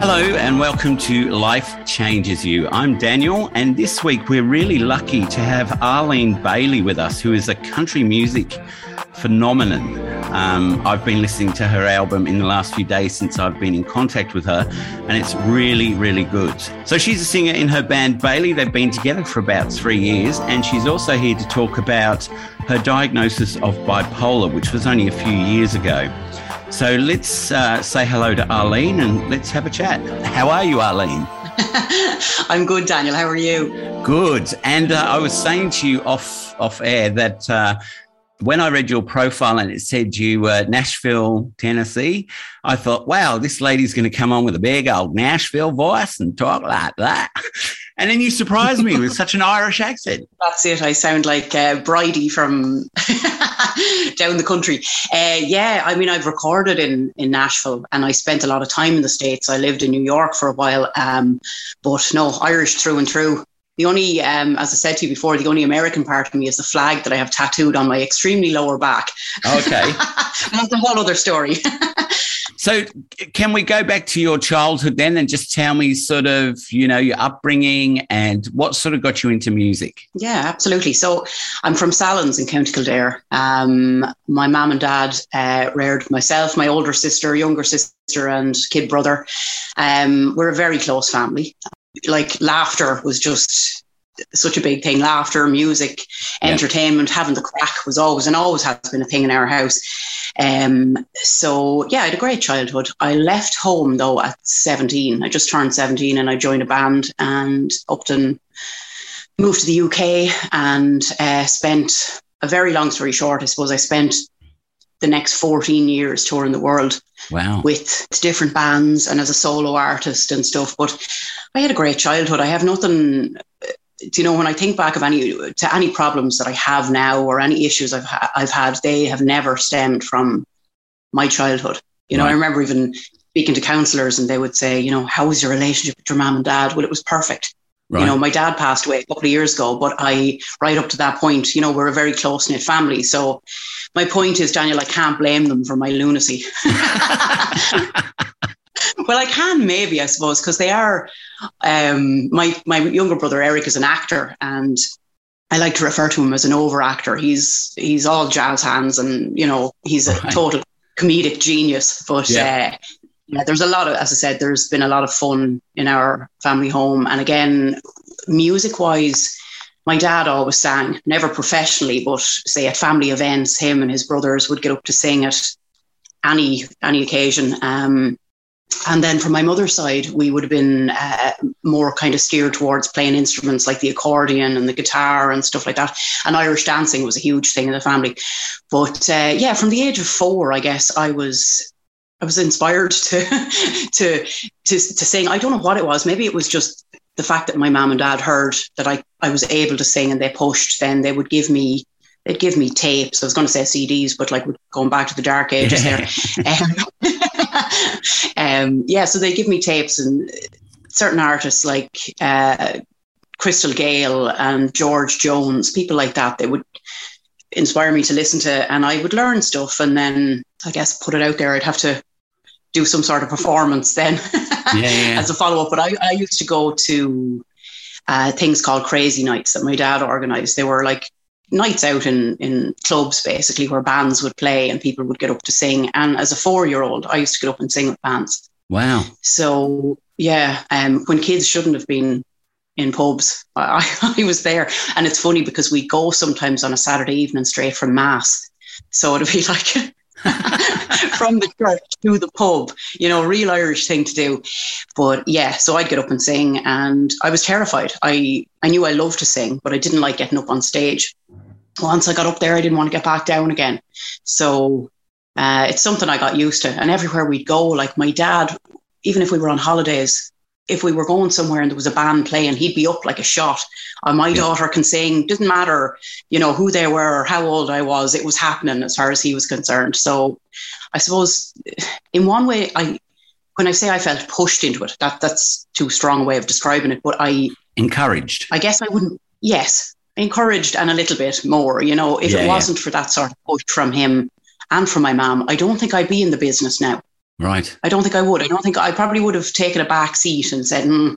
Hello and welcome to Life Changes You. I'm Daniel, and this week we're really lucky to have Arlene Bailey with us, who is a country music phenomenon. Um, I've been listening to her album in the last few days since I've been in contact with her, and it's really, really good. So she's a singer in her band Bailey. They've been together for about three years, and she's also here to talk about her diagnosis of bipolar, which was only a few years ago. So let's uh, say hello to Arlene and let's have a chat. How are you, Arlene? I'm good, Daniel. How are you? Good. And uh, I was saying to you off off air that uh, when I read your profile and it said you were Nashville, Tennessee, I thought, wow, this lady's going to come on with a big old Nashville voice and talk like that. And then you surprised me with such an Irish accent. That's it. I sound like uh, Bridie from down the country. Uh, yeah, I mean, I've recorded in, in Nashville and I spent a lot of time in the States. I lived in New York for a while, um, but no, Irish through and through. The only, um, as I said to you before, the only American part of me is the flag that I have tattooed on my extremely lower back. Okay. That's a whole other story. So, can we go back to your childhood then and just tell me sort of, you know, your upbringing and what sort of got you into music? Yeah, absolutely. So, I'm from Sallins in County Kildare. Um, my mum and dad uh, reared myself, my older sister, younger sister, and kid brother. Um, we're a very close family like laughter was just such a big thing. Laughter, music, yeah. entertainment, having the crack was always and always has been a thing in our house. Um, so yeah, I had a great childhood. I left home though at 17. I just turned 17 and I joined a band and Upton moved to the UK and uh, spent a very long story short, I suppose I spent the next 14 years touring the world wow. with different bands and as a solo artist and stuff. But I had a great childhood. I have nothing. Do you know when I think back of any to any problems that I have now or any issues I've ha- I've had, they have never stemmed from my childhood. You know, right. I remember even speaking to counselors and they would say, you know, how was your relationship with your mom and dad? Well, it was perfect. Right. You know, my dad passed away a couple of years ago, but I, right up to that point, you know, we're a very close knit family. So my point is, Daniel, I can't blame them for my lunacy. well, I can maybe, I suppose, because they are. Um, my my younger brother Eric is an actor, and I like to refer to him as an over actor. He's he's all jazz hands, and you know he's a total comedic genius. But yeah. Uh, yeah, there's a lot of, as I said, there's been a lot of fun in our family home, and again, music wise. My dad always sang, never professionally, but say at family events, him and his brothers would get up to sing at any any occasion. Um, and then from my mother's side, we would have been uh, more kind of steered towards playing instruments like the accordion and the guitar and stuff like that. And Irish dancing was a huge thing in the family. But uh, yeah, from the age of four, I guess I was I was inspired to to to to sing. I don't know what it was. Maybe it was just the fact that my mom and dad heard that I I was able to sing and they pushed. Then they would give me they'd give me tapes. I was going to say CDs, but like going back to the dark ages there. Um, um, yeah, so they give me tapes and certain artists like uh, Crystal Gayle and George Jones, people like that, they would inspire me to listen to, and I would learn stuff, and then I guess put it out there. I'd have to do some sort of performance then yeah, yeah. as a follow up. But I, I used to go to uh, things called crazy nights that my dad organized. They were like nights out in, in clubs basically where bands would play and people would get up to sing. And as a four year old, I used to get up and sing with bands. Wow. So yeah, um, when kids shouldn't have been in pubs, I, I was there. And it's funny because we go sometimes on a Saturday evening straight from mass. So it'd be like from the church to the pub, you know, real Irish thing to do. But yeah, so I'd get up and sing and I was terrified. I, I knew I loved to sing, but I didn't like getting up on stage. Once I got up there, I didn't want to get back down again. So uh, it's something I got used to. And everywhere we'd go, like my dad, even if we were on holidays, if we were going somewhere and there was a band playing, he'd be up like a shot. Uh, my yeah. daughter can sing. Doesn't matter, you know, who they were or how old I was. It was happening as far as he was concerned. So, I suppose, in one way, I when I say I felt pushed into it, that that's too strong a way of describing it. But I encouraged. I guess I wouldn't. Yes, encouraged and a little bit more. You know, if yeah, it wasn't yeah. for that sort of push from him, and from my mom, I don't think I'd be in the business now. Right. I don't think I would. I don't think I probably would have taken a back seat and said, mm,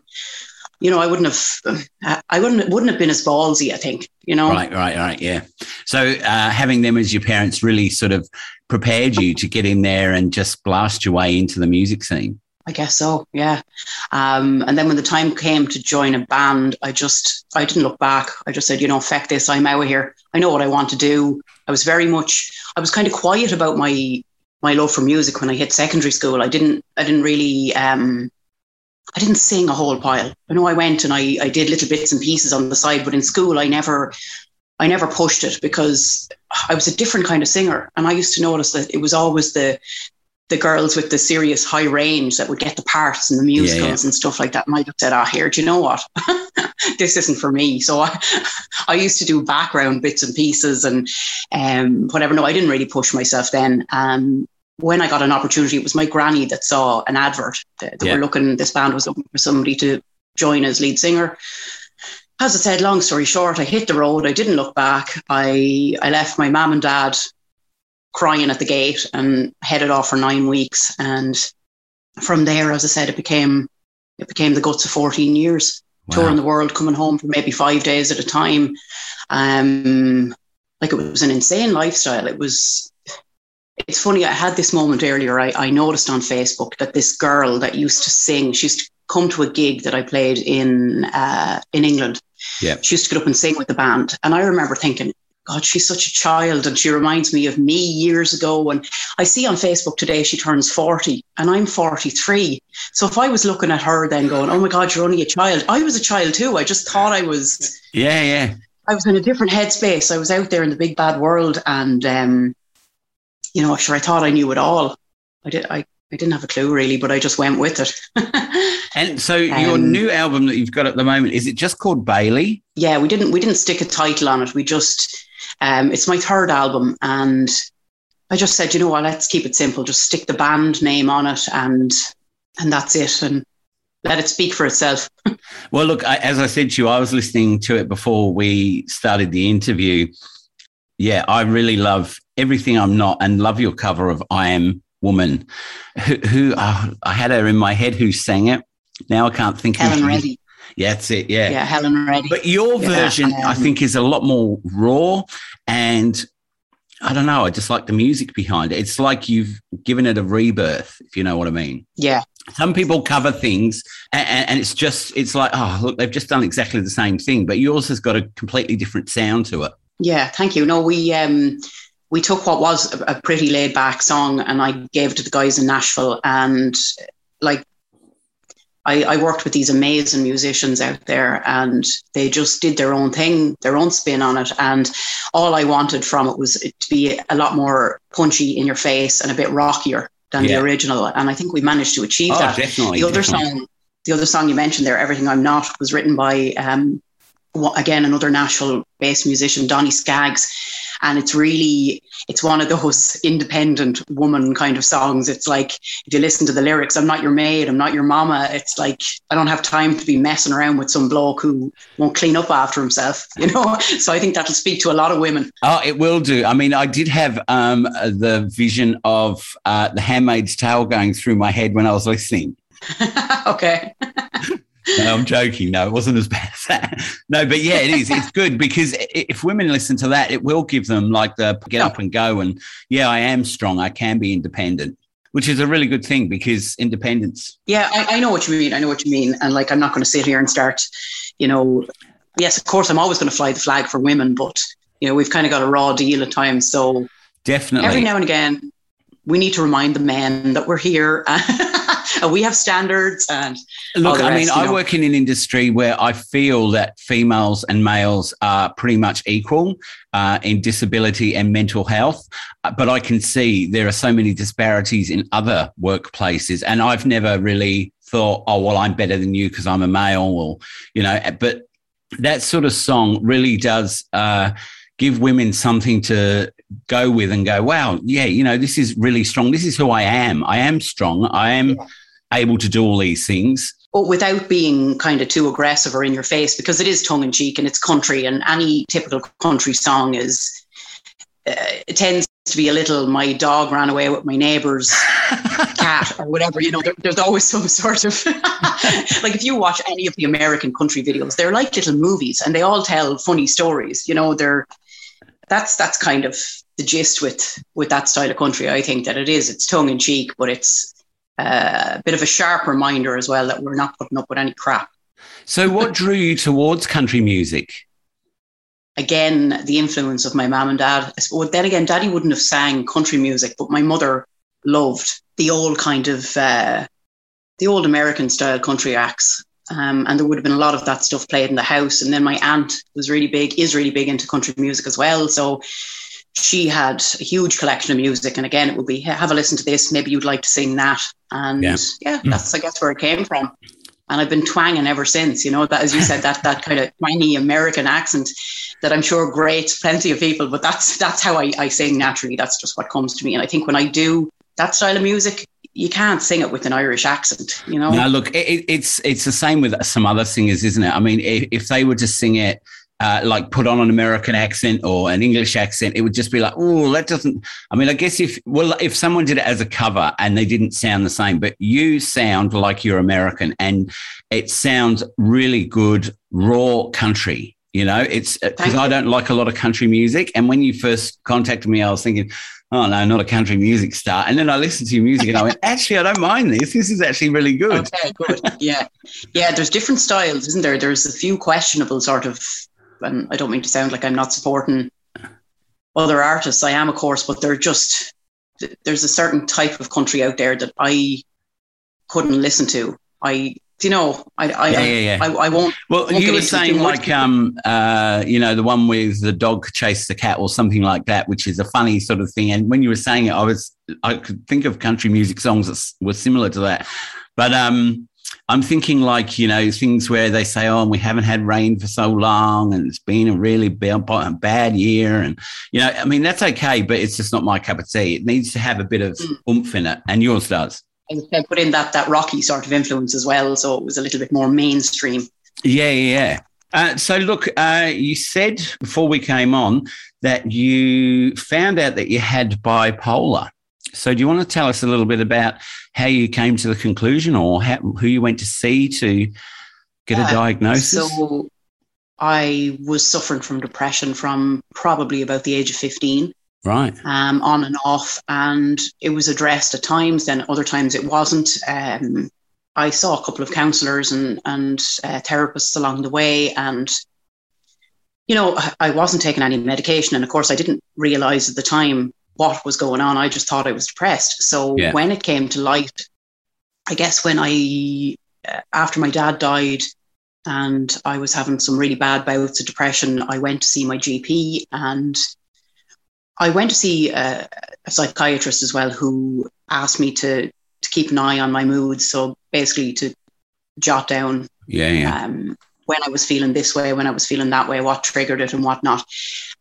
you know, I wouldn't have, I wouldn't, wouldn't have been as ballsy. I think, you know. Right, right, right. Yeah. So uh, having them as your parents really sort of prepared you to get in there and just blast your way into the music scene. I guess so, yeah. Um, and then when the time came to join a band, I just I didn't look back. I just said, you know, feck this, I'm out of here. I know what I want to do. I was very much I was kind of quiet about my my love for music when I hit secondary school. I didn't I didn't really um, I didn't sing a whole pile. I know I went and I, I did little bits and pieces on the side, but in school I never I never pushed it because I was a different kind of singer. And I used to notice that it was always the the girls with the serious high range that would get the parts and the musicals yeah, yeah. and stuff like that. might have said, ah, oh, here, do you know what? this isn't for me. So I, I used to do background bits and pieces and um, whatever. No, I didn't really push myself then. Um, when I got an opportunity, it was my granny that saw an advert that, that yeah. were looking, this band was looking for somebody to join as lead singer. As I said, long story short, I hit the road. I didn't look back. I, I left my mum and dad crying at the gate and headed off for nine weeks. And from there, as I said, it became it became the guts of 14 years, wow. touring the world, coming home for maybe five days at a time. Um, like it was an insane lifestyle. It was. It's funny. I had this moment earlier. I, I noticed on Facebook that this girl that used to sing, she used to come to a gig that I played in uh, in England. Yeah, she used to get up and sing with the band, and I remember thinking, God, she's such a child and she reminds me of me years ago. And I see on Facebook today she turns 40 and I'm 43. So if I was looking at her then going, oh my God, you're only a child, I was a child too. I just thought I was. Yeah, yeah. I was in a different headspace. I was out there in the big bad world and, um, you know, sure, I thought I knew it all. I did. I, I didn't have a clue really, but I just went with it. and so um, your new album that you've got at the moment is it just called Bailey? Yeah, we didn't we didn't stick a title on it. We just um, it's my third album, and I just said, you know what, let's keep it simple. Just stick the band name on it, and and that's it, and let it speak for itself. well, look, I, as I said to you, I was listening to it before we started the interview. Yeah, I really love everything I'm not, and love your cover of I Am Woman. Who, who oh, I had her in my head who sang it. Now I can't think. Helen Reddy. Yeah, that's it. Yeah. Yeah, Helen Reddy. But your yeah, version, um, I think, is a lot more raw and I don't know. I just like the music behind it. It's like you've given it a rebirth, if you know what I mean. Yeah. Some people cover things and, and, it's just, it's like, oh, look, they've just done exactly the same thing, but yours has got a completely different sound to it. Yeah. Thank you. No, we, um, we took what was a pretty laid back song and I gave it to the guys in Nashville and like I, I, worked with these amazing musicians out there and they just did their own thing, their own spin on it. And all I wanted from it was it to be a lot more punchy in your face and a bit rockier than yeah. the original. And I think we managed to achieve oh, that. Definitely, the other definitely. song, the other song you mentioned there, Everything I'm Not, was written by um, again another Nashville based musician, Donny Skaggs and it's really it's one of those independent woman kind of songs. It's like if you listen to the lyrics i'm not your maid i'm not your mama it's like i don't have time to be messing around with some bloke who won't clean up after himself you know? So i think that'll speak to a lot of women. Oh it will do. I mean i did have um, the vision of uh, the handmaid's tale going through my head when i was listening. Okay. No, I'm joking. No, it wasn't as bad. No, but yeah, it is. It's good because if women listen to that, it will give them like the get up and go. And yeah, I am strong. I can be independent, which is a really good thing because independence. Yeah, I, I know what you mean. I know what you mean. And like, I'm not going to sit here and start, you know, yes, of course, I'm always going to fly the flag for women, but, you know, we've kind of got a raw deal at times. So definitely every now and again, we need to remind the men that we're here we have standards and look i mean i work in an industry where i feel that females and males are pretty much equal uh, in disability and mental health uh, but i can see there are so many disparities in other workplaces and i've never really thought oh well i'm better than you because i'm a male or you know but that sort of song really does uh, give women something to go with and go, wow, yeah, you know, this is really strong. This is who I am. I am strong. I am yeah. Able to do all these things. But without being kind of too aggressive or in your face, because it is tongue in cheek and it's country, and any typical country song is uh, it tends to be a little my dog ran away with my neighbor's cat or whatever you know there, there's always some sort of like if you watch any of the american country videos they're like little movies and they all tell funny stories you know they're that's that's kind of the gist with with that style of country i think that it is it's tongue in cheek but it's uh, a bit of a sharp reminder as well that we're not putting up with any crap so what drew you towards country music again, the influence of my mom and dad. Well, then again, daddy wouldn't have sang country music, but my mother loved the old kind of, uh, the old American style country acts. Um, and there would have been a lot of that stuff played in the house. And then my aunt was really big, is really big into country music as well. So she had a huge collection of music. And again, it would be have a listen to this. Maybe you'd like to sing that. And yeah, yeah mm. that's, I guess, where it came from and I've been twanging ever since. You know that, as you said, that that kind of twangy American accent that I'm sure grates plenty of people. But that's that's how I, I sing naturally. That's just what comes to me. And I think when I do that style of music, you can't sing it with an Irish accent. You know. No, look, it, it's it's the same with some other singers, isn't it? I mean, if, if they were to sing it uh, like put on an American accent or an English accent, it would just be like, oh, that doesn't. I mean, I guess if well, if someone did it as a cover and they didn't sound the same, but you sound like you're American and it sounds really good, raw country. You know, it's because uh, I don't like a lot of country music. And when you first contacted me, I was thinking, oh no, not a country music star. And then I listened to your music and I went, actually, I don't mind this. This is actually really good. Okay, good. Yeah. Yeah, there's different styles, isn't there? There's a few questionable sort of and I don't mean to sound like I'm not supporting other artists. I am, of course, but they're just there's a certain type of country out there that I couldn't listen to. I you know, I I, yeah, yeah, yeah. I, I, won't. Well, won't you were saying like um uh you know the one with the dog chased the cat or something like that, which is a funny sort of thing. And when you were saying it, I was I could think of country music songs that were similar to that, but um I'm thinking like, you know, things where they say, oh, we haven't had rain for so long and it's been a really bad year. And, you know, I mean, that's okay, but it's just not my cup of tea. It needs to have a bit of mm. oomph in it, and yours does. And put in that, that rocky sort of influence as well. So it was a little bit more mainstream. Yeah, yeah. Uh, so, look, uh, you said before we came on that you found out that you had bipolar. So, do you want to tell us a little bit about how you came to the conclusion or how, who you went to see to get a uh, diagnosis? So, I was suffering from depression from probably about the age of 15. Right. Um, on and off. And it was addressed at times, then other times it wasn't. Um, I saw a couple of counselors and, and uh, therapists along the way. And, you know, I wasn't taking any medication. And of course, I didn't realize at the time what was going on. I just thought I was depressed. So yeah. when it came to light, I guess when I, uh, after my dad died and I was having some really bad bouts of depression, I went to see my GP and I went to see a, a psychiatrist as well who asked me to, to keep an eye on my moods. So basically to jot down yeah, yeah. Um, when I was feeling this way, when I was feeling that way, what triggered it and what not.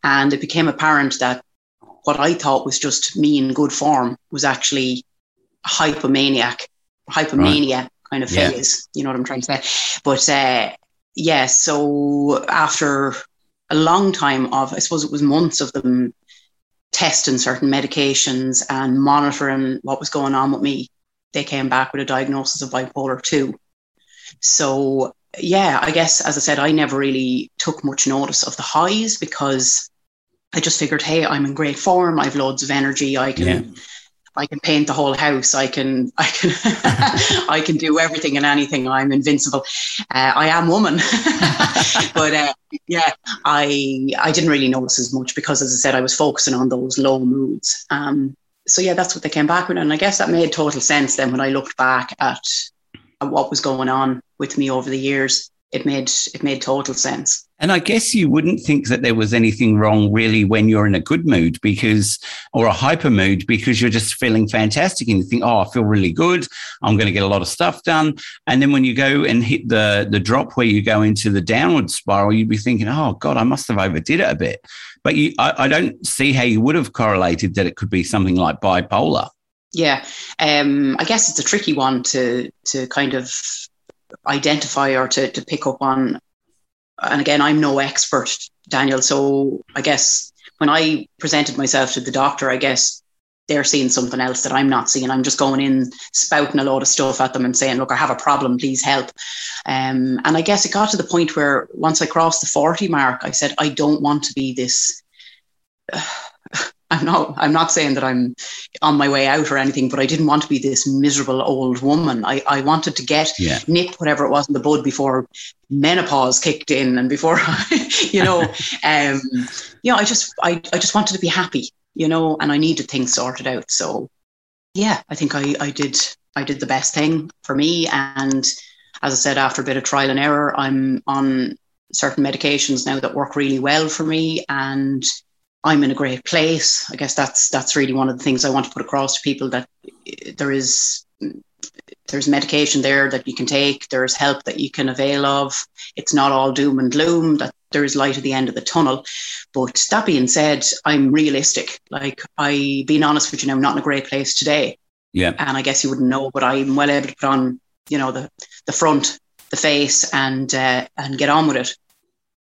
And it became apparent that what I thought was just me in good form was actually a hypomaniac, hypomania right. kind of phase. Yeah. You know what I'm trying to say? But uh, yeah, so after a long time of, I suppose it was months of them testing certain medications and monitoring what was going on with me, they came back with a diagnosis of bipolar 2. So, yeah, I guess, as I said, I never really took much notice of the highs because I just figured, hey, I'm in great form. I've loads of energy. I can, yeah. I can paint the whole house. I can, I can, I can do everything and anything. I'm invincible. Uh, I am woman, but uh, yeah, I, I didn't really notice as much because, as I said, I was focusing on those low moods. Um, so yeah, that's what they came back with, and I guess that made total sense then when I looked back at, at what was going on with me over the years. It made it made total sense. And I guess you wouldn't think that there was anything wrong really when you're in a good mood because, or a hyper mood because you're just feeling fantastic and you think, oh, I feel really good. I'm going to get a lot of stuff done. And then when you go and hit the, the drop where you go into the downward spiral, you'd be thinking, oh, God, I must have overdid it a bit. But you, I, I don't see how you would have correlated that it could be something like bipolar. Yeah. Um, I guess it's a tricky one to, to kind of identify or to, to pick up on and again, I'm no expert, Daniel. So I guess when I presented myself to the doctor, I guess they're seeing something else that I'm not seeing. I'm just going in, spouting a lot of stuff at them and saying, look, I have a problem, please help. Um, and I guess it got to the point where once I crossed the 40 mark, I said, I don't want to be this. Uh, I'm not I'm not saying that I'm on my way out or anything, but I didn't want to be this miserable old woman. I, I wanted to get yeah. nip whatever it was in the bud before menopause kicked in and before you know um you know I just I, I just wanted to be happy, you know, and I needed things sorted out. So yeah, I think I, I did I did the best thing for me. And as I said, after a bit of trial and error, I'm on certain medications now that work really well for me and I'm in a great place. I guess that's that's really one of the things I want to put across to people that there is there's medication there that you can take. There's help that you can avail of. It's not all doom and gloom. That there is light at the end of the tunnel. But that being said, I'm realistic. Like I, being honest with you, now, I'm not in a great place today. Yeah. And I guess you wouldn't know, but I'm well able to put on, you know, the the front, the face, and uh, and get on with it.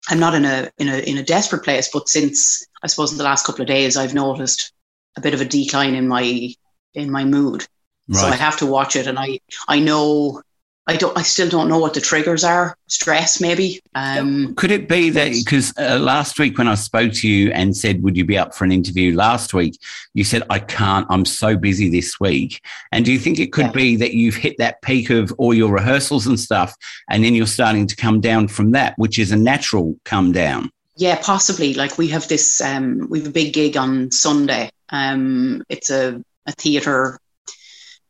I'm not in a in a in a desperate place, but since I suppose in the last couple of days, I've noticed a bit of a decline in my in my mood. Right. So I have to watch it, and I I know I don't. I still don't know what the triggers are. Stress, maybe. Um, Could it be that because uh, last week when I spoke to you and said, "Would you be up for an interview?" Last week, you said, "I can't. I'm so busy this week." And do you think it could yeah. be that you've hit that peak of all your rehearsals and stuff, and then you're starting to come down from that, which is a natural come down? Yeah, possibly. Like we have this. Um, we have a big gig on Sunday. Um, it's a a theatre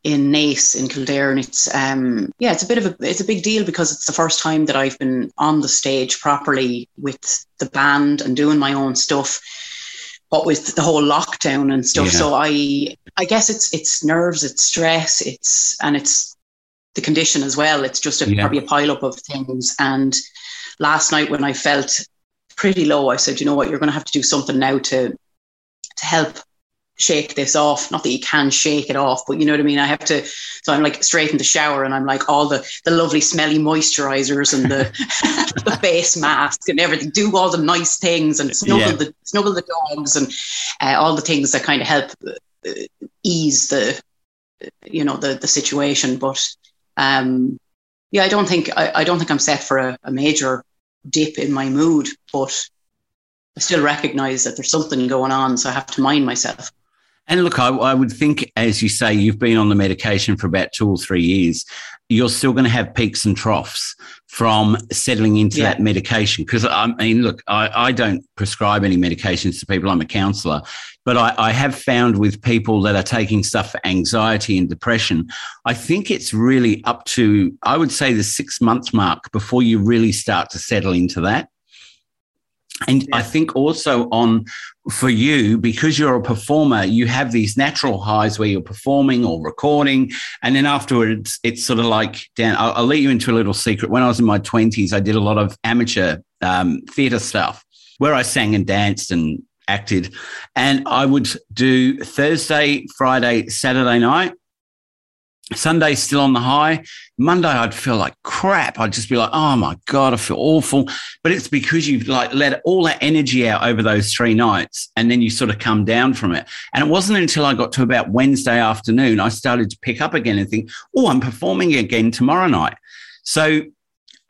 in Naas in Kildare, and it's um, yeah, it's a bit of a it's a big deal because it's the first time that I've been on the stage properly with the band and doing my own stuff. But with the whole lockdown and stuff, yeah. so I I guess it's it's nerves, it's stress, it's and it's the condition as well. It's just a, yeah. probably a pile up of things. And last night when I felt pretty low, I said, you know what, you're going to have to do something now to to help shake this off. Not that you can shake it off, but you know what I mean. I have to. So I'm like straight in the shower, and I'm like all the the lovely smelly moisturizers and the the face mask and everything. Do all the nice things and snuggle yeah. the snuggle the dogs and uh, all the things that kind of help uh, ease the you know the the situation. But um, yeah, I don't think I, I don't think I'm set for a, a major dip in my mood, but I still recognize that there's something going on, so I have to mind myself. And look, I, I, would think, as you say, you've been on the medication for about two or three years. You're still going to have peaks and troughs from settling into yeah. that medication. Because I mean, look, I, I, don't prescribe any medications to people. I'm a counsellor, but I, I have found with people that are taking stuff for anxiety and depression, I think it's really up to, I would say, the six month mark before you really start to settle into that. And yeah. I think also on for you, because you're a performer, you have these natural highs where you're performing or recording. And then afterwards, it's sort of like, Dan, I'll, I'll let you into a little secret. When I was in my 20s, I did a lot of amateur um, theatre stuff where I sang and danced and acted. And I would do Thursday, Friday, Saturday night. Sunday still on the high. Monday I'd feel like crap. I'd just be like, oh my God, I feel awful. But it's because you've like let all that energy out over those three nights and then you sort of come down from it. And it wasn't until I got to about Wednesday afternoon, I started to pick up again and think, oh, I'm performing again tomorrow night. So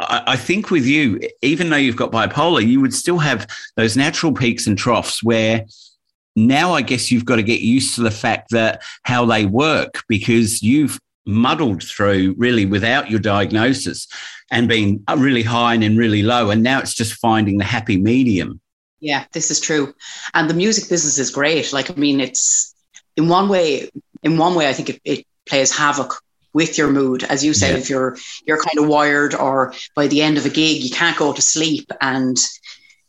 I think with you, even though you've got bipolar, you would still have those natural peaks and troughs where now I guess you've got to get used to the fact that how they work because you've muddled through really without your diagnosis and being uh, really high and then really low. And now it's just finding the happy medium. Yeah, this is true. And the music business is great. Like, I mean, it's in one way, in one way, I think it, it plays havoc with your mood. As you said, yeah. if you're, you're kind of wired or by the end of a gig, you can't go to sleep and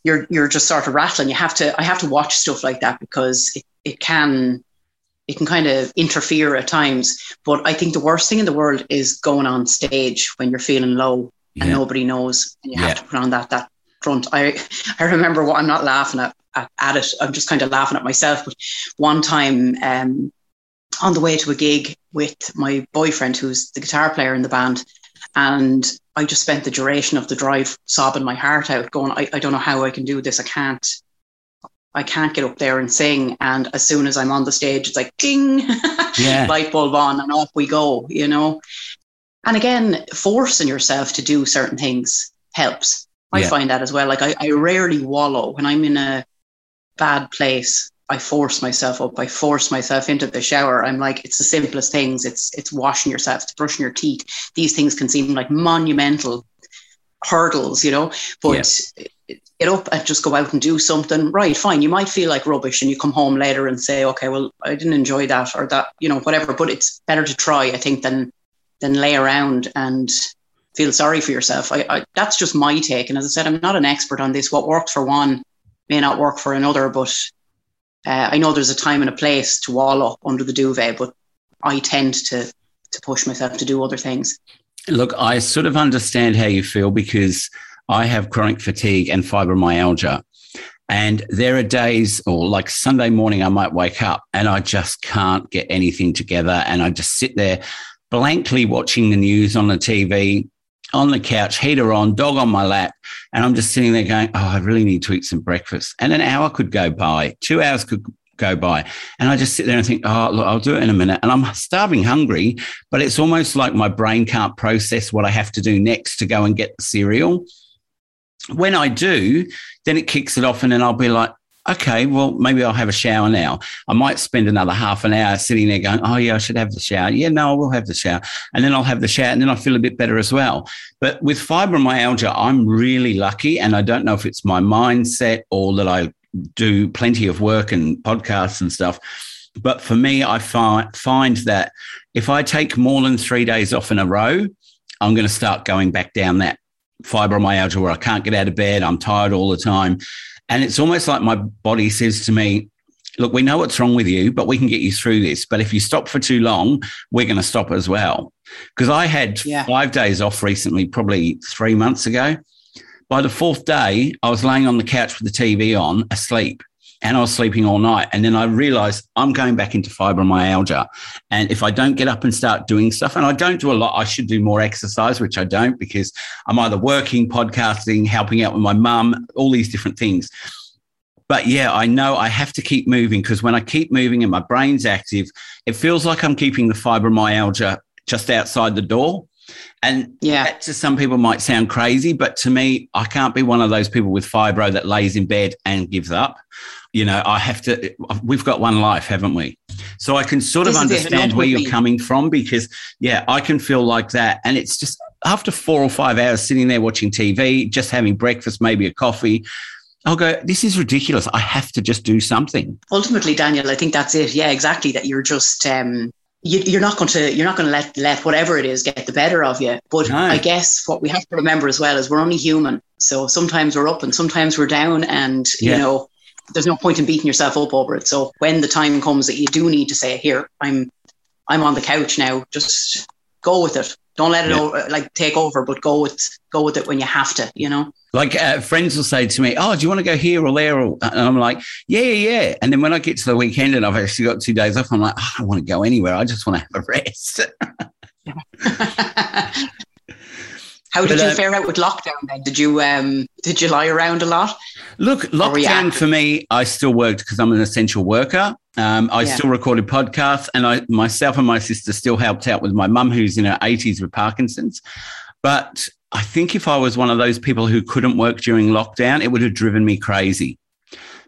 you're, you're just sort of rattling. You have to, I have to watch stuff like that because it, it can, it can kind of interfere at times. But I think the worst thing in the world is going on stage when you're feeling low yeah. and nobody knows, and you yeah. have to put on that that front. I I remember what I'm not laughing at, at, at it. I'm just kind of laughing at myself. But one time, um, on the way to a gig with my boyfriend, who's the guitar player in the band, and I just spent the duration of the drive sobbing my heart out, going, I, I don't know how I can do this. I can't I can't get up there and sing. And as soon as I'm on the stage, it's like ding, Yeah. light bulb on, and off we go. You know. And again, forcing yourself to do certain things helps. I Yeah. find that as well. Like I, I rarely wallow when I'm in a bad place. I force myself up. I force myself into the shower. I'm like, it's the simplest things. It's it's washing yourself, it's brushing your teeth. These things can seem like monumental hurdles, you know. But get up and just go out and do something. Right, fine. You might feel like rubbish, and you come home later and say, okay, well, I didn't enjoy that or that, you know, whatever. But it's better to try, I think, than than lay around and feel sorry for yourself. I, I that's just my take. And as I said, I'm not an expert on this. What works for one may not work for another, but uh, I know there's a time and a place to wallow under the duvet, but I tend to to push myself to do other things. Look, I sort of understand how you feel because I have chronic fatigue and fibromyalgia. And there are days, or like Sunday morning, I might wake up and I just can't get anything together. And I just sit there blankly watching the news on the TV, on the couch, heater on, dog on my lap. And I'm just sitting there going, oh, I really need to eat some breakfast. And an hour could go by, two hours could go by. And I just sit there and think, oh, look, I'll do it in a minute. And I'm starving hungry, but it's almost like my brain can't process what I have to do next to go and get the cereal. When I do, then it kicks it off, and then I'll be like, okay, well, maybe I'll have a shower now. I might spend another half an hour sitting there going, oh, yeah, I should have the shower. Yeah, no, I will have the shower. And then I'll have the shower, and then I feel a bit better as well. But with fibromyalgia, I'm really lucky, and I don't know if it's my mindset or that I do plenty of work and podcasts and stuff. But for me, I find find that if I take more than three days off in a row, I'm going to start going back down that fibromyalgia where I can't get out of bed. I'm tired all the time. And it's almost like my body says to me, look, we know what's wrong with you, but we can get you through this. But if you stop for too long, we're going to stop as well. Because I had Yeah. five days off recently, probably three months ago. By the fourth day, I was laying on the couch with the TV on, asleep, and I was sleeping all night. And then I realized I'm going back into fibromyalgia. And if I don't get up and start doing stuff, and I don't do a lot, I should do more exercise, which I don't because I'm either working, podcasting, helping out with my mum, all these different things. But yeah, I know I have to keep moving because when I keep moving and my brain's active, it feels like I'm keeping the fibromyalgia just outside the door. And Yeah. that to some people might sound crazy, but to me, I can't be one of those people with fibro that lays in bed and gives up. You know, I have to, we've got one life, haven't we? So I can sort of This is it, understand where you're coming from because, yeah, I can feel like that. And it's just after four or five hours sitting there watching TV, just having breakfast, maybe a coffee, I'll go, this is ridiculous. I have to just do something. ultimately daniel i think that's it yeah exactly that you're just um you, you're not going to you're not going to let let whatever it is get the better of you. But No. i guess what we have to remember as well is we're only human. So sometimes we're up and sometimes we're down and Yeah. you know there's no point in beating yourself up over it. So when the time comes that you do need to say here i'm i'm on the couch now. Just go with it don't let it Yeah. over, like take over but go with go with it when you have to you know Like uh, friends will say to me, "Oh, do you want to go here or there?" Or, and I'm like, "Yeah, yeah, yeah." And then when I get to the weekend and I've actually got two days off, I'm like, oh, "I don't want to go anywhere. I just want to have a rest." How did But, you uh, fare out with lockdown then? Did you um did you lie around a lot? Look, lockdown for me, I still worked because I'm an essential worker. Um, I Yeah. still recorded podcasts, and I myself and my sister still helped out with my mum, who's in her 80s with Parkinson's. But I think if I was one of those people who couldn't work during lockdown, it would have driven me crazy.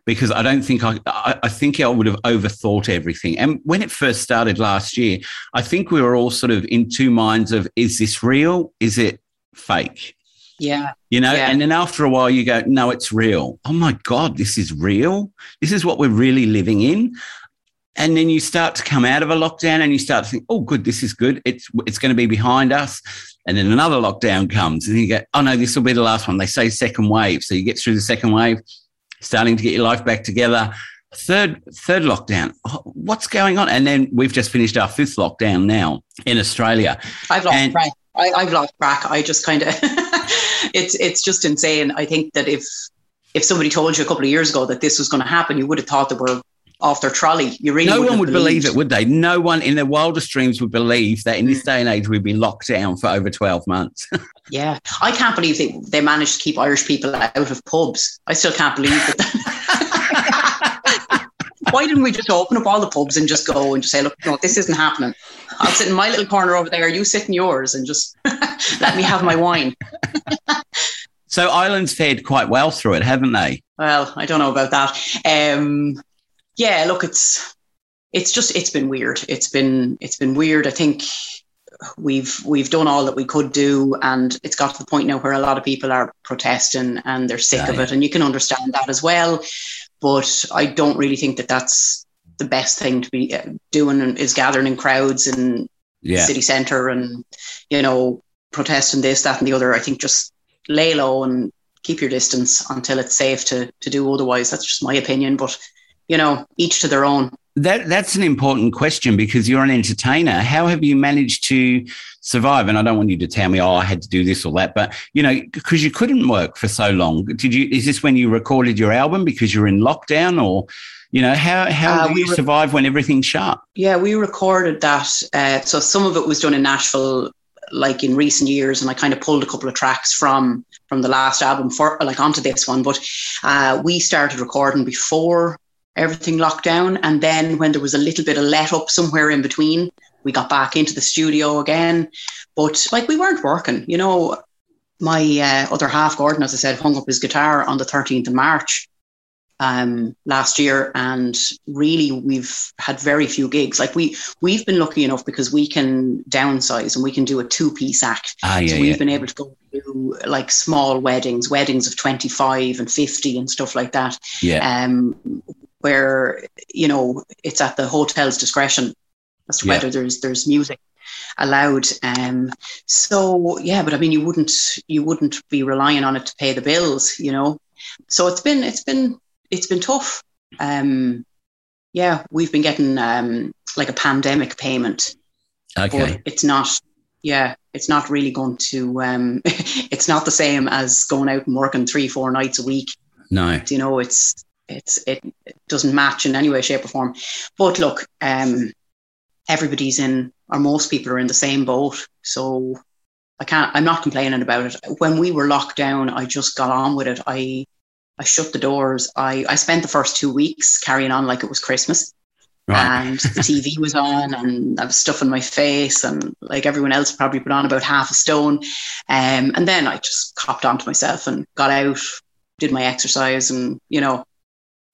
Because I don't think I, I, I think I would have overthought everything. And when it first started last year, I think we were all sort of in two minds of: is this real? Is it fake? Yeah. You know, Yeah. and then after a while you go, no, it's real. Oh my God, this is real. This is what we're really living in. And then you start to come out of a lockdown and you start to think, oh, good, this is good. It's it's going to be behind us. And then another lockdown comes and you go, oh no, this will be the last one. They say second wave. So you get through the second wave, starting to get your life back together. Third, third lockdown. Oh, What's going on? And then we've just finished our fifth lockdown now in Australia. I've lost And- track. I, I've lost track. I just kind of it's it's just insane. I think that if if somebody told you a couple of years ago that this was going to happen, you would have thought they were off their trolley. You really no one would believe it, would they? No one in their wildest dreams would believe that in Mm. this day and age we'd be locked down for over 12 months. Yeah, I can't believe they, they managed to keep Irish people out of pubs. I still can't believe that. Why didn't we just open up all the pubs and just go and just say, look, no, this isn't happening. I'll sit in my little corner over there. You sit in yours and just let me have my wine. so Ireland's fared quite well through it, haven't they? Well, I don't know about that. Um, yeah, look, it's it's just it's been weird. It's been it's been weird. I think we've we've done all that we could do and it's got to the point now where a lot of people are protesting and they're sick of it and you can understand that as well but i don't really think that that's the best thing to be uh, doing is gathering in crowds in yeah. city center and you know protesting this that and the other. I think just lay low and keep your distance until it's safe to to do otherwise. That's just my opinion but you know each to their own that that's an important question because you're an entertainer. How have you managed to survive? And I don't want you to tell me, oh, I had to do this or that, but you know, because you couldn't work for so long. Did you? Is this when you recorded your album because you're in lockdown, or you know, how how uh, do you re- survive when everything's shut? Yeah, we recorded that. Uh, so some of it was done in Nashville, like in recent years, and I kind of pulled a couple of tracks from from the last album for like onto this one. But uh, we started recording before everything locked down. And then when there was a little bit of let up somewhere in between, we got back into the studio again. But like we weren't working, you know. My uh, other half, Gordon, as I said, hung up his guitar on the 13th of March um, last year, and really we've had very few gigs. Like we we've been lucky enough because we can downsize and we can do a two piece act. Ah, yeah, so we've yeah. been able to go do like small weddings, weddings of 25 and 50 and stuff like that. Yeah. Um, where you know it's at the hotel's discretion as to yeah. whether there's there's music allowed. Um, so yeah, but I mean, you wouldn't you wouldn't be relying on it to pay the bills, you know. So it's been it's been it's been tough. Um, yeah, we've been getting um, like a pandemic payment. Okay, it's not. Yeah, it's not really going to. Um, it's not the same as going out and working three, four nights a week. No, you know, it's it's it, it doesn't match in any way, shape, or form. But look, um, everybody's in, or most people are in the same boat. So I can't. I'm not complaining about it. When we were locked down, I just got on with it. I I shut the doors. I I spent the first two weeks carrying on like it was Christmas. Right. And the TV was on, and I was stuffing my face, and like everyone else, probably put on about half a stone. Um, and then I just copped onto myself and got out, did my exercise, and you know,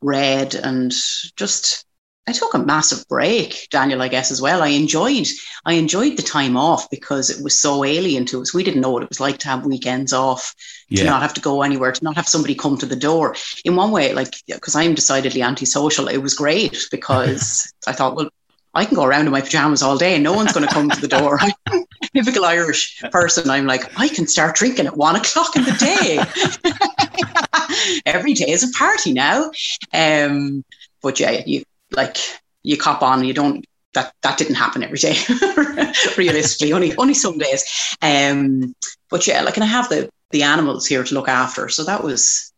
read and just I took a massive break, Daniel, I guess as well. I enjoyed I enjoyed the time off because it was so alien to us. We didn't know what it was like to have weekends off, yeah. to not have to go anywhere, to not have somebody come to the door. In one way, like because I'm decidedly antisocial, it was great because I thought, well, I can go around in my pajamas all day and no one's going to come to the door. typical Irish person. I'm like, I can start drinking at one o'clock in the day. every day is a party now. Um, but yeah, you like you cop on. You don't. That that didn't happen every day. realistically, only only some days. Um, but yeah, like, and I have the the animals here to look after, so that was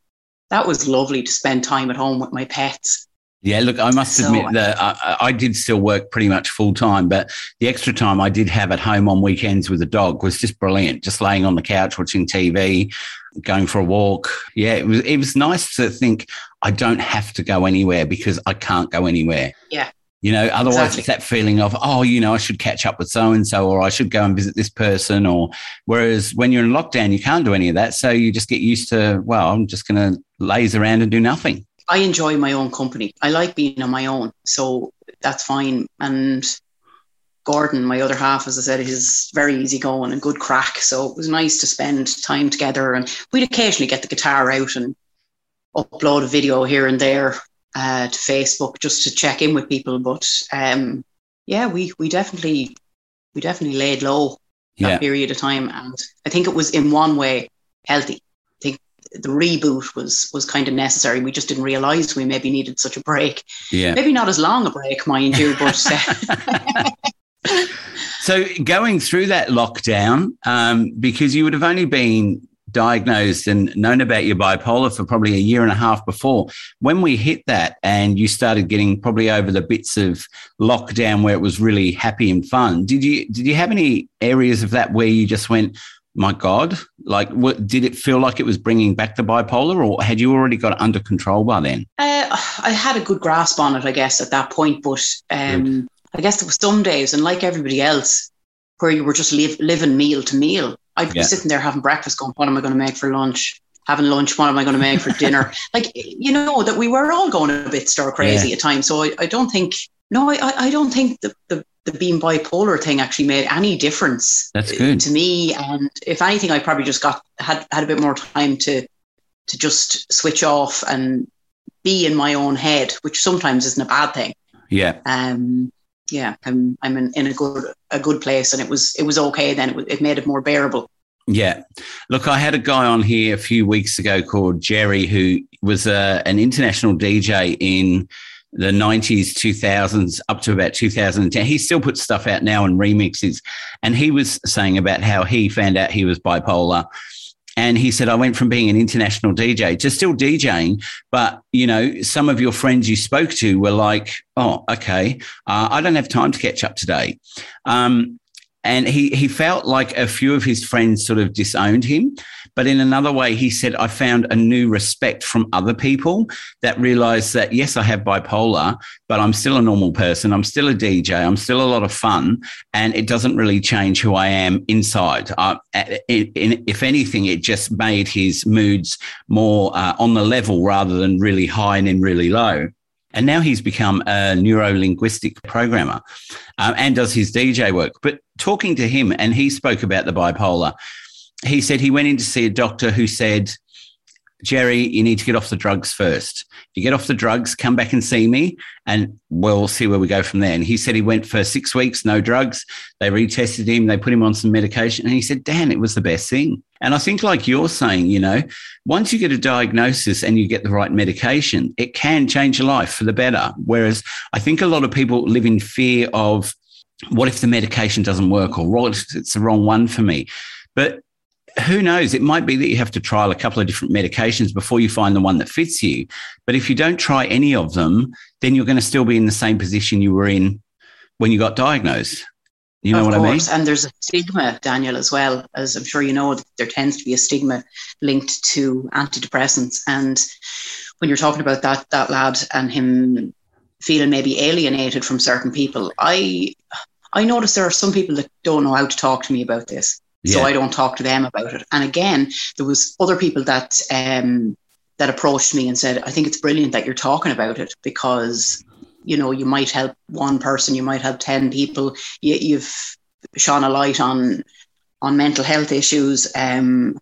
that was lovely to spend time at home with my pets. Yeah, look, I must so, admit that I, I, did still work pretty much full time, but the extra time I did have at home on weekends with the dog was just brilliant. Just laying on the couch watching TV, going for a walk. Yeah, it was it was nice to think I don't have to go anywhere because I can't go anywhere. Yeah. You know, otherwise exactly. it's that feeling of, oh, you know, I should catch up with so and so, or I should go and visit this person. Or whereas when you're in lockdown, you can't do any of that. So you just get used to, well, I'm just going to laze around and do nothing. I enjoy my own company. I like being on my own. So that's fine. And Gordon, my other half, as I said, is very easygoing and good crack. So it was nice to spend time together. And we'd occasionally get the guitar out and upload a video here and there uh, to Facebook just to check in with people. But um, yeah, we we definitely we definitely laid low that yeah. period of time, and I think it was in one way healthy the reboot was was kind of necessary. We just didn't realize we maybe needed such a break. Yeah, maybe not as long a break, mind you, but. Uh, so going through that lockdown, um, because you would have only been diagnosed and known about your bipolar for probably a year and a half before. When we hit that and you started getting probably over the bits of lockdown where it was really happy and fun, did you did you have any areas of that where you just went, my God, like, what, did it feel like it was bringing back the bipolar, or had you already got it under control by then? Uh, I had a good grasp on it, I guess, at that point. But um, I guess there were some days, and like everybody else, where you were just live, living meal to meal. I'd be sitting there having breakfast, going, "What am I going to make for lunch?" Having lunch, what am I going to make for dinner? like, you know, that we were all going a bit stir crazy yeah. at times. So I, I don't think, no, I, I don't think the, the the being bipolar thing actually made any difference That's good. to me. And if anything, I probably just got had had a bit more time to to just switch off and be in my own head, which sometimes isn't a bad thing. Yeah. Um. Yeah. I'm I'm in, in a good a good place, and it was it was okay. Then it, it made it more bearable. Yeah. Look, I had a guy on here a few weeks ago called Jerry, who was a, uh, an international DJ in the 90s, 2000s, up to about 2010. He still puts stuff out now and remixes. And he was saying about how he found out he was bipolar. And he said, I went from being an international DJ to still DJing. But, you know, some of your friends you spoke to were like, oh, okay, uh, I don't have time to catch up today. Um, and he, he felt like a few of his friends sort of disowned him. But in another way, he said, I found a new respect from other people that realized that, yes, I have bipolar, but I'm still a normal person. I'm still a DJ. I'm still a lot of fun. And it doesn't really change who I am inside. If anything, it just made his moods more uh, on the level rather than really high and then really low. And now he's become a neuro linguistic programmer um, and does his DJ work. But talking to him, and he spoke about the bipolar, he said he went in to see a doctor who said, Jerry, you need to get off the drugs first. If you get off the drugs, come back and see me, and we'll see where we go from there. And he said he went for six weeks, no drugs. They retested him, they put him on some medication, and he said, Dan, it was the best thing. And I think, like you're saying, you know, once you get a diagnosis and you get the right medication, it can change your life for the better. Whereas I think a lot of people live in fear of what if the medication doesn't work or what if it's the wrong one for me? But who knows? It might be that you have to trial a couple of different medications before you find the one that fits you. But if you don't try any of them, then you're going to still be in the same position you were in when you got diagnosed. You know of what course. I mean? And there's a stigma, Daniel, as well. As I'm sure you know, there tends to be a stigma linked to antidepressants. And when you're talking about that that lad and him feeling maybe alienated from certain people, I I notice there are some people that don't know how to talk to me about this. Yeah. So I don't talk to them about it. And again, there was other people that um, that approached me and said, "I think it's brilliant that you're talking about it because you know you might help one person, you might help ten people. You, you've shone a light on on mental health issues." Um,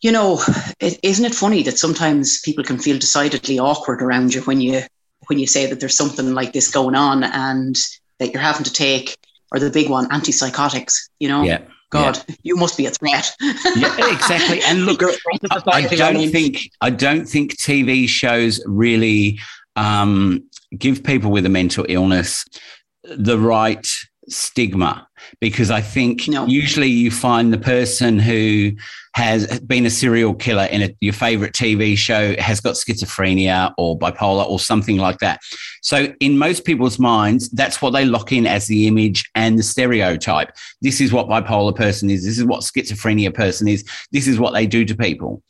you know, is isn't it funny that sometimes people can feel decidedly awkward around you when you when you say that there's something like this going on and that you're having to take, or the big one, antipsychotics. You know, yeah God, yeah. you must be a threat. yeah, exactly. And look, I, I, don't think I don't think TV shows really um, give people with a mental illness the right stigma because I think no. usually you find the person who has been a serial killer in a, your favorite TV show has got schizophrenia or bipolar or something like that. So, in most people's minds, that's what they lock in as the image and the stereotype. This is what bipolar person is. This is what schizophrenia person is. This is what they do to people.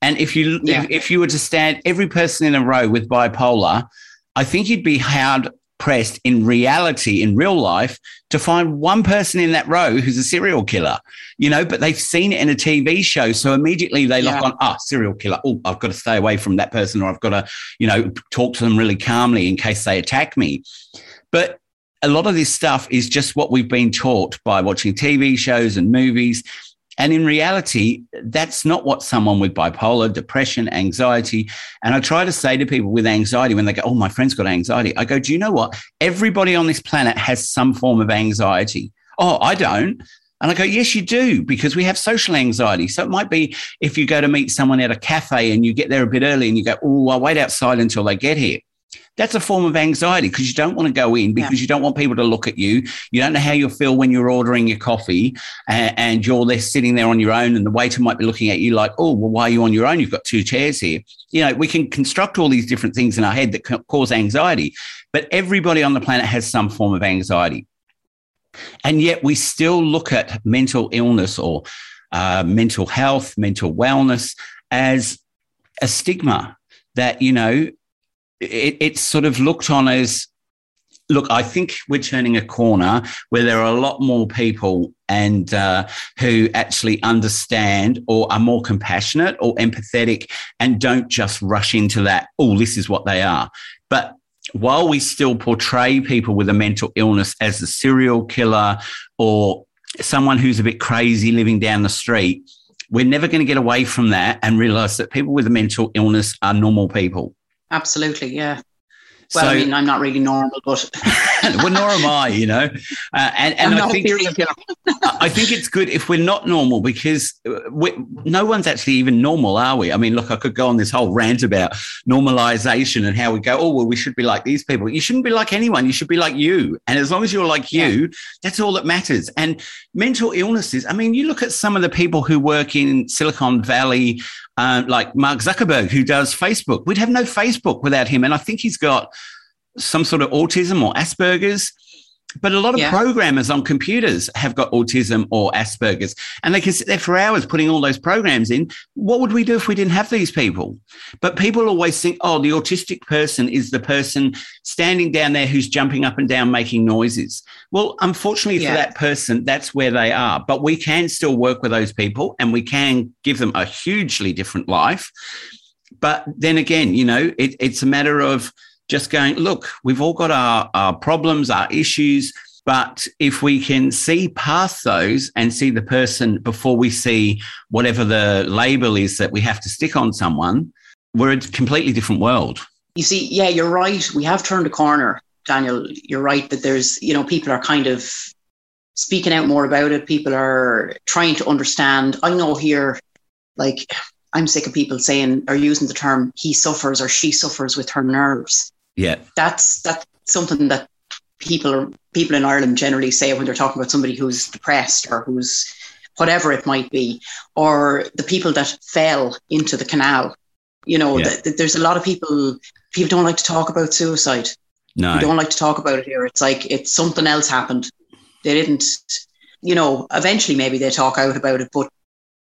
And if you yeah. if, if you were to stand every person in a row with bipolar, I think you'd be hard pressed in reality, in real life, to find one person in that row who's a serial killer, you know, but they've seen it in a TV show. So immediately they yeah. lock on, ah, oh, serial killer. Oh, I've got to stay away from that person or I've got to, you know, talk to them really calmly in case they attack me. But a lot of this stuff is just what we've been taught by watching TV shows and movies. And in reality, that's not what someone with bipolar, depression, anxiety, and I try to say to people with anxiety when they go, Oh, my friend's got anxiety, I go, Do you know what? Everybody on this planet has some form of anxiety. Oh, I don't. And I go, yes, you do, because we have social anxiety. So it might be if you go to meet someone at a cafe and you get there a bit early and you go, oh, I'll wait outside until they get here. That's a form of anxiety because you don't want to go in because yeah. you don't want people to look at you. You don't know how you feel when you're ordering your coffee and, and, you're there sitting there on your own and the waiter might be looking at you like, oh, well, why are you on your own? You've got two chairs here. You know, we can construct all these different things in our head that cause anxiety, but everybody on the planet has some form of anxiety. And yet we still look at mental illness or uh, mental health, mental wellness as a stigma that, you know, it, it's sort of looked on as look, I think we're turning a corner where there are a lot more people and uh, who actually understand or are more compassionate or empathetic and don't just rush into that. Oh, this is what they are. But while we still portray people with a mental illness as a serial killer or someone who's a bit crazy living down the street, we're never going to get away from that and realize that people with a mental illness are normal people. Absolutely, yeah. Well, so, I mean, I'm not really normal, but well, nor am I, you know. Uh, and and I think I think it's good if we're not normal because we, no one's actually even normal, are we? I mean, look, I could go on this whole rant about normalization and how we go. Oh well, we should be like these people. You shouldn't be like anyone. You should be like you. And as long as you're like you, that's all that matters. And mental illnesses. I mean, you look at some of the people who work in Silicon Valley uh, like Mark Zuckerberg, who does Facebook. We'd have no Facebook without him. And I think he's got some sort of autism or Asperger's. But a lot of yeah. programmers on computers have got autism or Asperger's, and they can sit there for hours putting all those programs in. What would we do if we didn't have these people? But people always think, oh, the autistic person is the person standing down there who's jumping up and down making noises. Well, unfortunately yeah. for that person, that's where they are. But we can still work with those people and we can give them a hugely different life. But then again, you know, it, it's a matter of, just going, look, we've all got our, our problems, our issues. But if we can see past those and see the person before we see whatever the label is that we have to stick on someone, we're a completely different world. You see, yeah, you're right. We have turned a corner, Daniel. You're right that there's, you know, people are kind of speaking out more about it. People are trying to understand. I know here, like, I'm sick of people saying or using the term he suffers or she suffers with her nerves. Yeah. That's that's something that people people in Ireland generally say when they're talking about somebody who's depressed or who's whatever it might be, or the people that fell into the canal. You know, yeah. th- th- there's a lot of people. People don't like to talk about suicide. No, we don't like to talk about it here. It's like it's something else happened. They didn't. You know, eventually maybe they talk out about it, but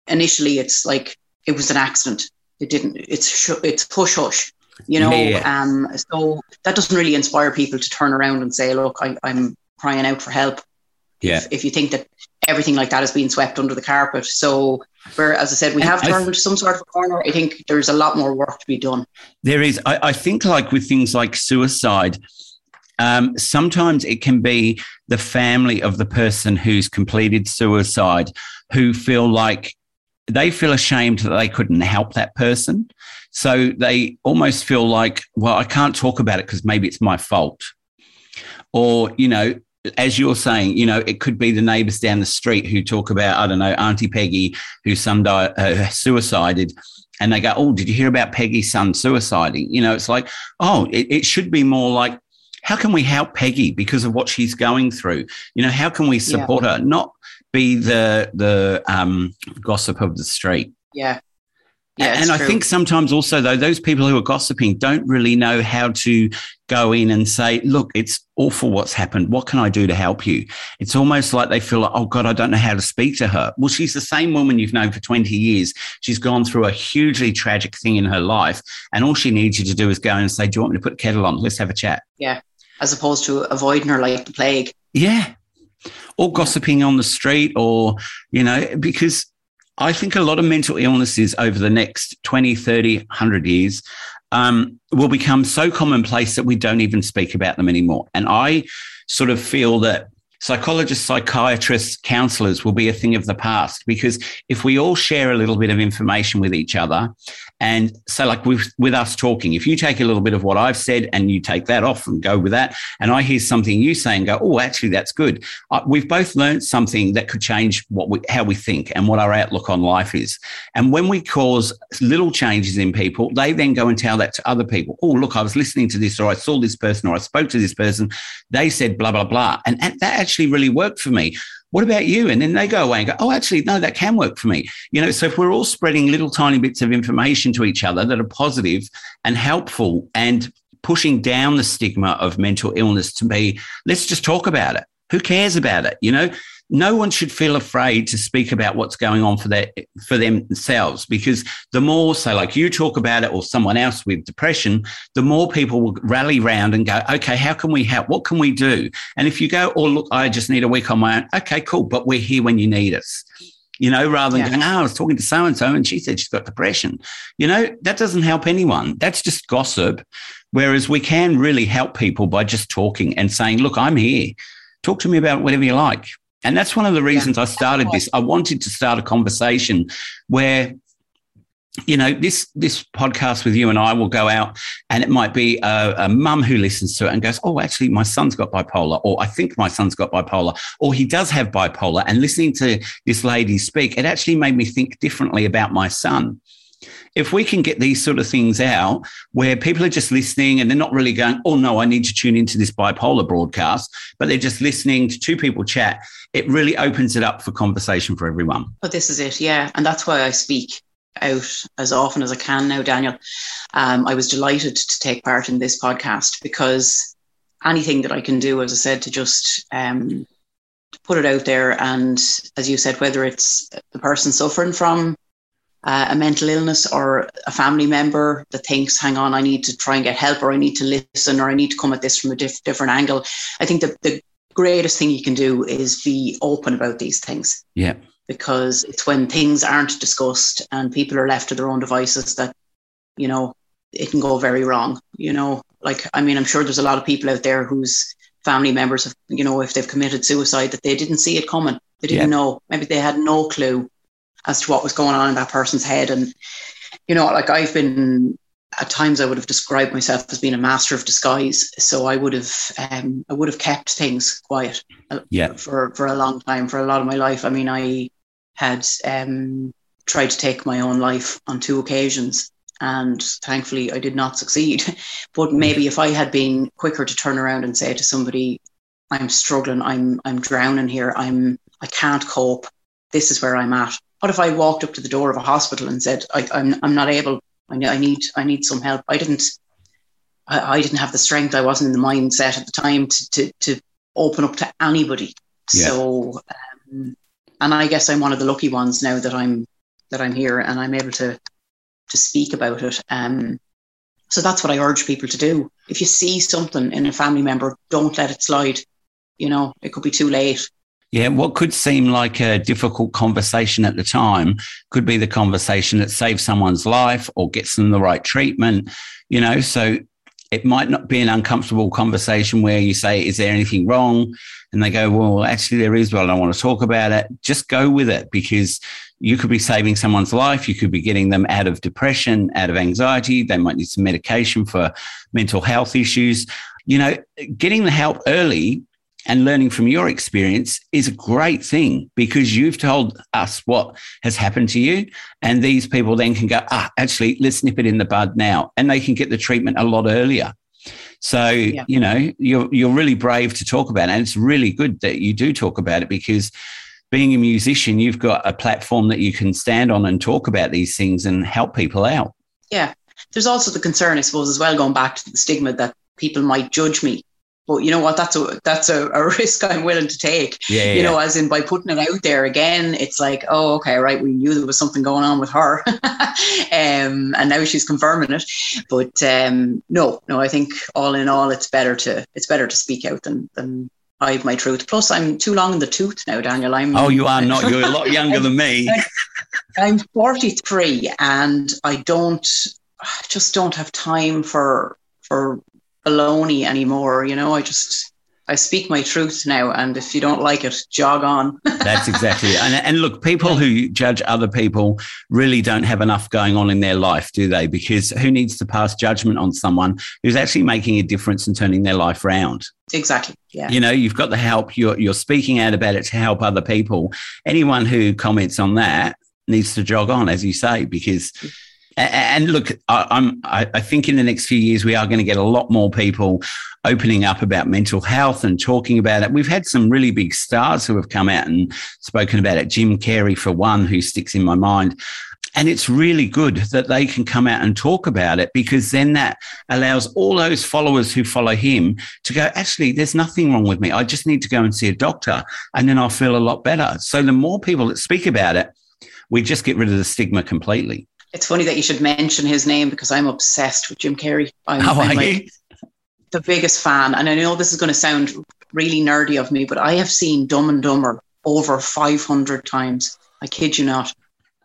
initially it's like it was an accident. It didn't. It's sh- it's hush hush you know yeah. um so that doesn't really inspire people to turn around and say look I, i'm crying out for help. Yeah. if, if, you think that everything like that is being swept under the carpet. So where as i said we have turned some sort of a corner. I think there's a lot more work to be done. There is. I, I think like with things like suicide um, sometimes it can be the family of the person who's completed suicide who feel like they feel ashamed that they couldn't help that person. So they almost feel like, well, I can't talk about it because maybe it's my fault. Or, you know, as you're saying, you know, it could be the neighbors down the street who talk about, I don't know, Auntie Peggy, who some died, uh, suicided. And they go, Oh, did you hear about Peggy's son suiciding? You know, it's like, oh, it, it should be more like, how can we help Peggy because of what she's going through? You know, how can we support yeah. her? Not be the the um, gossip of the street. Yeah. Yeah, and true. I think sometimes also though those people who are gossiping don't really know how to go in and say, "Look, it's awful what's happened. What can I do to help you?" It's almost like they feel like, "Oh God, I don't know how to speak to her." Well, she's the same woman you've known for twenty years. She's gone through a hugely tragic thing in her life, and all she needs you to do is go and say, "Do you want me to put the kettle on? Let's have a chat." Yeah, as opposed to avoiding her like the plague. Yeah, or gossiping on the street or, you know, because I think a lot of mental illnesses over the next 20, 30, 100 years um, will become so commonplace that we don't even speak about them anymore. And I sort of feel that psychologists, psychiatrists, counselors will be a thing of the past because if we all share a little bit of information with each other, and so like with, with us talking, if you take a little bit of what I've said and you take that off and go with that, and I hear something you say and go, oh, actually, that's good. Uh, we've both learned something that could change what we, how we think and what our outlook on life is. And when we cause little changes in people, they then go and tell that to other people. Oh, look, I was listening to this, or I saw this person, or I spoke to this person. They said blah, blah, blah. And, and that actually really worked for me. What about you? And then they go away and go, oh, actually, no, that can work for me. You know, so if we're all spreading little tiny bits of information to each other that are positive and helpful and pushing down the stigma of mental illness to be, let's just talk about it. Who cares about it? You know, no one should feel afraid to speak about what's going on for their for themselves because the more so like you talk about it or someone else with depression the more people will rally round and go okay how can we help what can we do and if you go oh look i just need a week on my own okay cool but we're here when you need us you know, rather than yeah. going, oh, I was talking to so and so and she said she's got depression. You know, that doesn't help anyone. That's just gossip. Whereas we can really help people by just talking and saying, look, I'm here. Talk to me about whatever you like. And that's one of the reasons yeah. I started this. I wanted to start a conversation where you know this this podcast with you and I will go out and it might be a, a mum who listens to it and goes oh actually my son's got bipolar or I think my son's got bipolar or he does have bipolar and listening to this lady speak it actually made me think differently about my son if we can get these sort of things out where people are just listening and they're not really going, oh no, I need to tune into this bipolar broadcast, but they're just listening to two people chat, it really opens it up for conversation for everyone. But this is it, yeah. And that's why I speak out as often as I can now, Daniel. Um, I was delighted to take part in this podcast because anything that I can do, as I said, to just um, put it out there, and as you said, whether it's the person suffering from uh, a mental illness or a family member that thinks, hang on, I need to try and get help, or I need to listen, or I need to come at this from a diff- different angle. I think the, the greatest thing you can do is be open about these things. Yeah because it's when things aren't discussed and people are left to their own devices that, you know, it can go very wrong. You know, like, I mean, I'm sure there's a lot of people out there whose family members have, you know, if they've committed suicide, that they didn't see it coming. They didn't yeah. know. Maybe they had no clue as to what was going on in that person's head. And, you know, like I've been at times I would have described myself as being a master of disguise. So I would have um, I would have kept things quiet uh, yeah. for for a long time, for a lot of my life. I mean, I had um, tried to take my own life on two occasions. And thankfully, I did not succeed. but maybe if I had been quicker to turn around and say to somebody, "I'm struggling. I'm I'm drowning here. I'm I can't cope. This is where I'm at." What if I walked up to the door of a hospital and said, I, am I'm, I'm not able. I, I need I need some help." I didn't. I, I, didn't have the strength. I wasn't in the mindset at the time to to, to open up to anybody. Yeah. So um, and I guess I'm one of the lucky ones now that I'm that I'm here and I'm able to to speak about it. Um, so that's what I urge people to do. If you see something in a family member, don't let it slide. You know, it could be too late. Yeah, what could seem like a difficult conversation at the time could be the conversation that saves someone's life or gets them the right treatment. You know, so it might not be an uncomfortable conversation where you say, Is there anything wrong? And they go, Well, actually, there is, but I don't want to talk about it. Just go with it because you could be saving someone's life. You could be getting them out of depression, out of anxiety. They might need some medication for mental health issues. You know, getting the help early and learning from your experience is a great thing because you've told us what has happened to you. And these people then can go, ah, actually, let's nip it in the bud now. And they can get the treatment a lot earlier. So, yeah. you know, you're, you're really brave to talk about it. And it's really good that you do talk about it because being a musician, you've got a platform that you can stand on and talk about these things and help people out. Yeah. There's also the concern, I suppose, as well, going back to the stigma that people might judge me but you know what? That's a that's a, a risk I'm willing to take. Yeah, yeah, you know, as in by putting it out there again, it's like, oh, okay, right. We knew there was something going on with her, um, and now she's confirming it. But um, no, no, I think all in all, it's better to it's better to speak out than than hide my truth. Plus, I'm too long in the tooth now, Daniel. I'm. Oh, you are not. You're a lot younger than me. I'm 43, and I don't. I just don't have time for for baloney anymore. You know, I just I speak my truth now, and if you don't like it, jog on. That's exactly it. And, and look, people who judge other people really don't have enough going on in their life, do they? Because who needs to pass judgment on someone who's actually making a difference and turning their life around? Exactly. Yeah. You know, you've got the help. You're you're speaking out about it to help other people. Anyone who comments on that needs to jog on, as you say, because and look, I'm, I think in the next few years, we are going to get a lot more people opening up about mental health and talking about it. We've had some really big stars who have come out and spoken about it. Jim Carrey, for one, who sticks in my mind. And it's really good that they can come out and talk about it because then that allows all those followers who follow him to go, actually, there's nothing wrong with me. I just need to go and see a doctor and then I'll feel a lot better. So the more people that speak about it, we just get rid of the stigma completely. It's funny that you should mention his name because I'm obsessed with Jim Carrey. I'm, How I'm like you? the biggest fan. And I know this is going to sound really nerdy of me, but I have seen Dumb and Dumber over 500 times. I kid you not.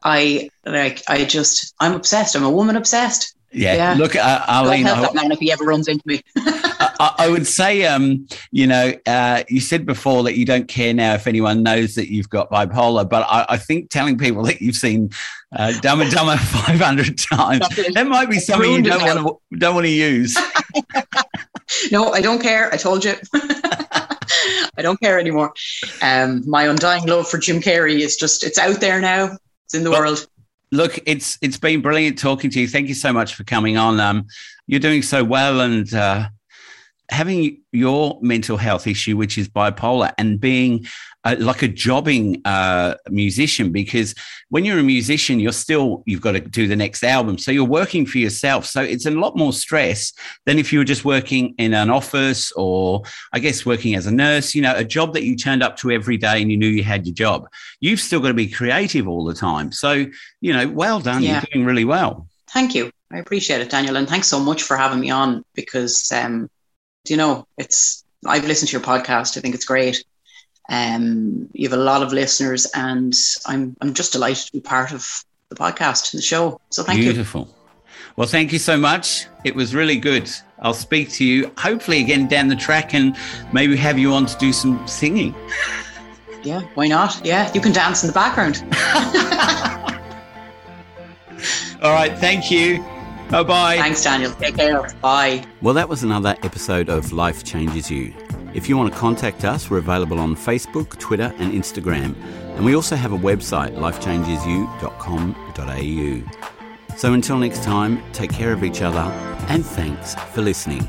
I like, I just, I'm obsessed. I'm a woman obsessed. Yeah. Yeah. Look, uh, I'll Arlene, I, that man if he ever runs into me. I, I would say, um, you know, uh, you said before that you don't care now if anyone knows that you've got bipolar, but I, I think telling people that you've seen uh, Dumb and Dumber 500 times, that might be something you don't want to don't want to use. no, I don't care. I told you. I don't care anymore. Um, my undying love for Jim Carrey is just, it's out there now. It's in the Well, world. Look, it's it's been brilliant talking to you. Thank you so much for coming on. Um, you're doing so well, and uh, having your mental health issue, which is bipolar, and being uh, like a jobbing uh, musician, because when you're a musician, you're still you've got to do the next album, so you're working for yourself. So it's a lot more stress than if you were just working in an office or, I guess, working as a nurse. You know, a job that you turned up to every day and you knew you had your job. You've still got to be creative all the time. So you know, well done. Yeah. You're doing really well. Thank you. I appreciate it, Daniel. And thanks so much for having me on because, um, you know, it's, I've listened to your podcast. I think it's great. Um, you have a lot of listeners and I'm, I'm just delighted to be part of the podcast and the show. So thank you. Beautiful. Well, thank you so much. It was really good. I'll speak to you hopefully again down the track and maybe have you on to do some singing. Yeah, why not? Yeah, you can dance in the background. All right. Thank you. Bye bye. Thanks, Daniel. Take care. Bye. Well, that was another episode of Life Changes You. If you want to contact us, we're available on Facebook, Twitter, and Instagram. And we also have a website, lifechangesyou.com.au. So until next time, take care of each other and thanks for listening.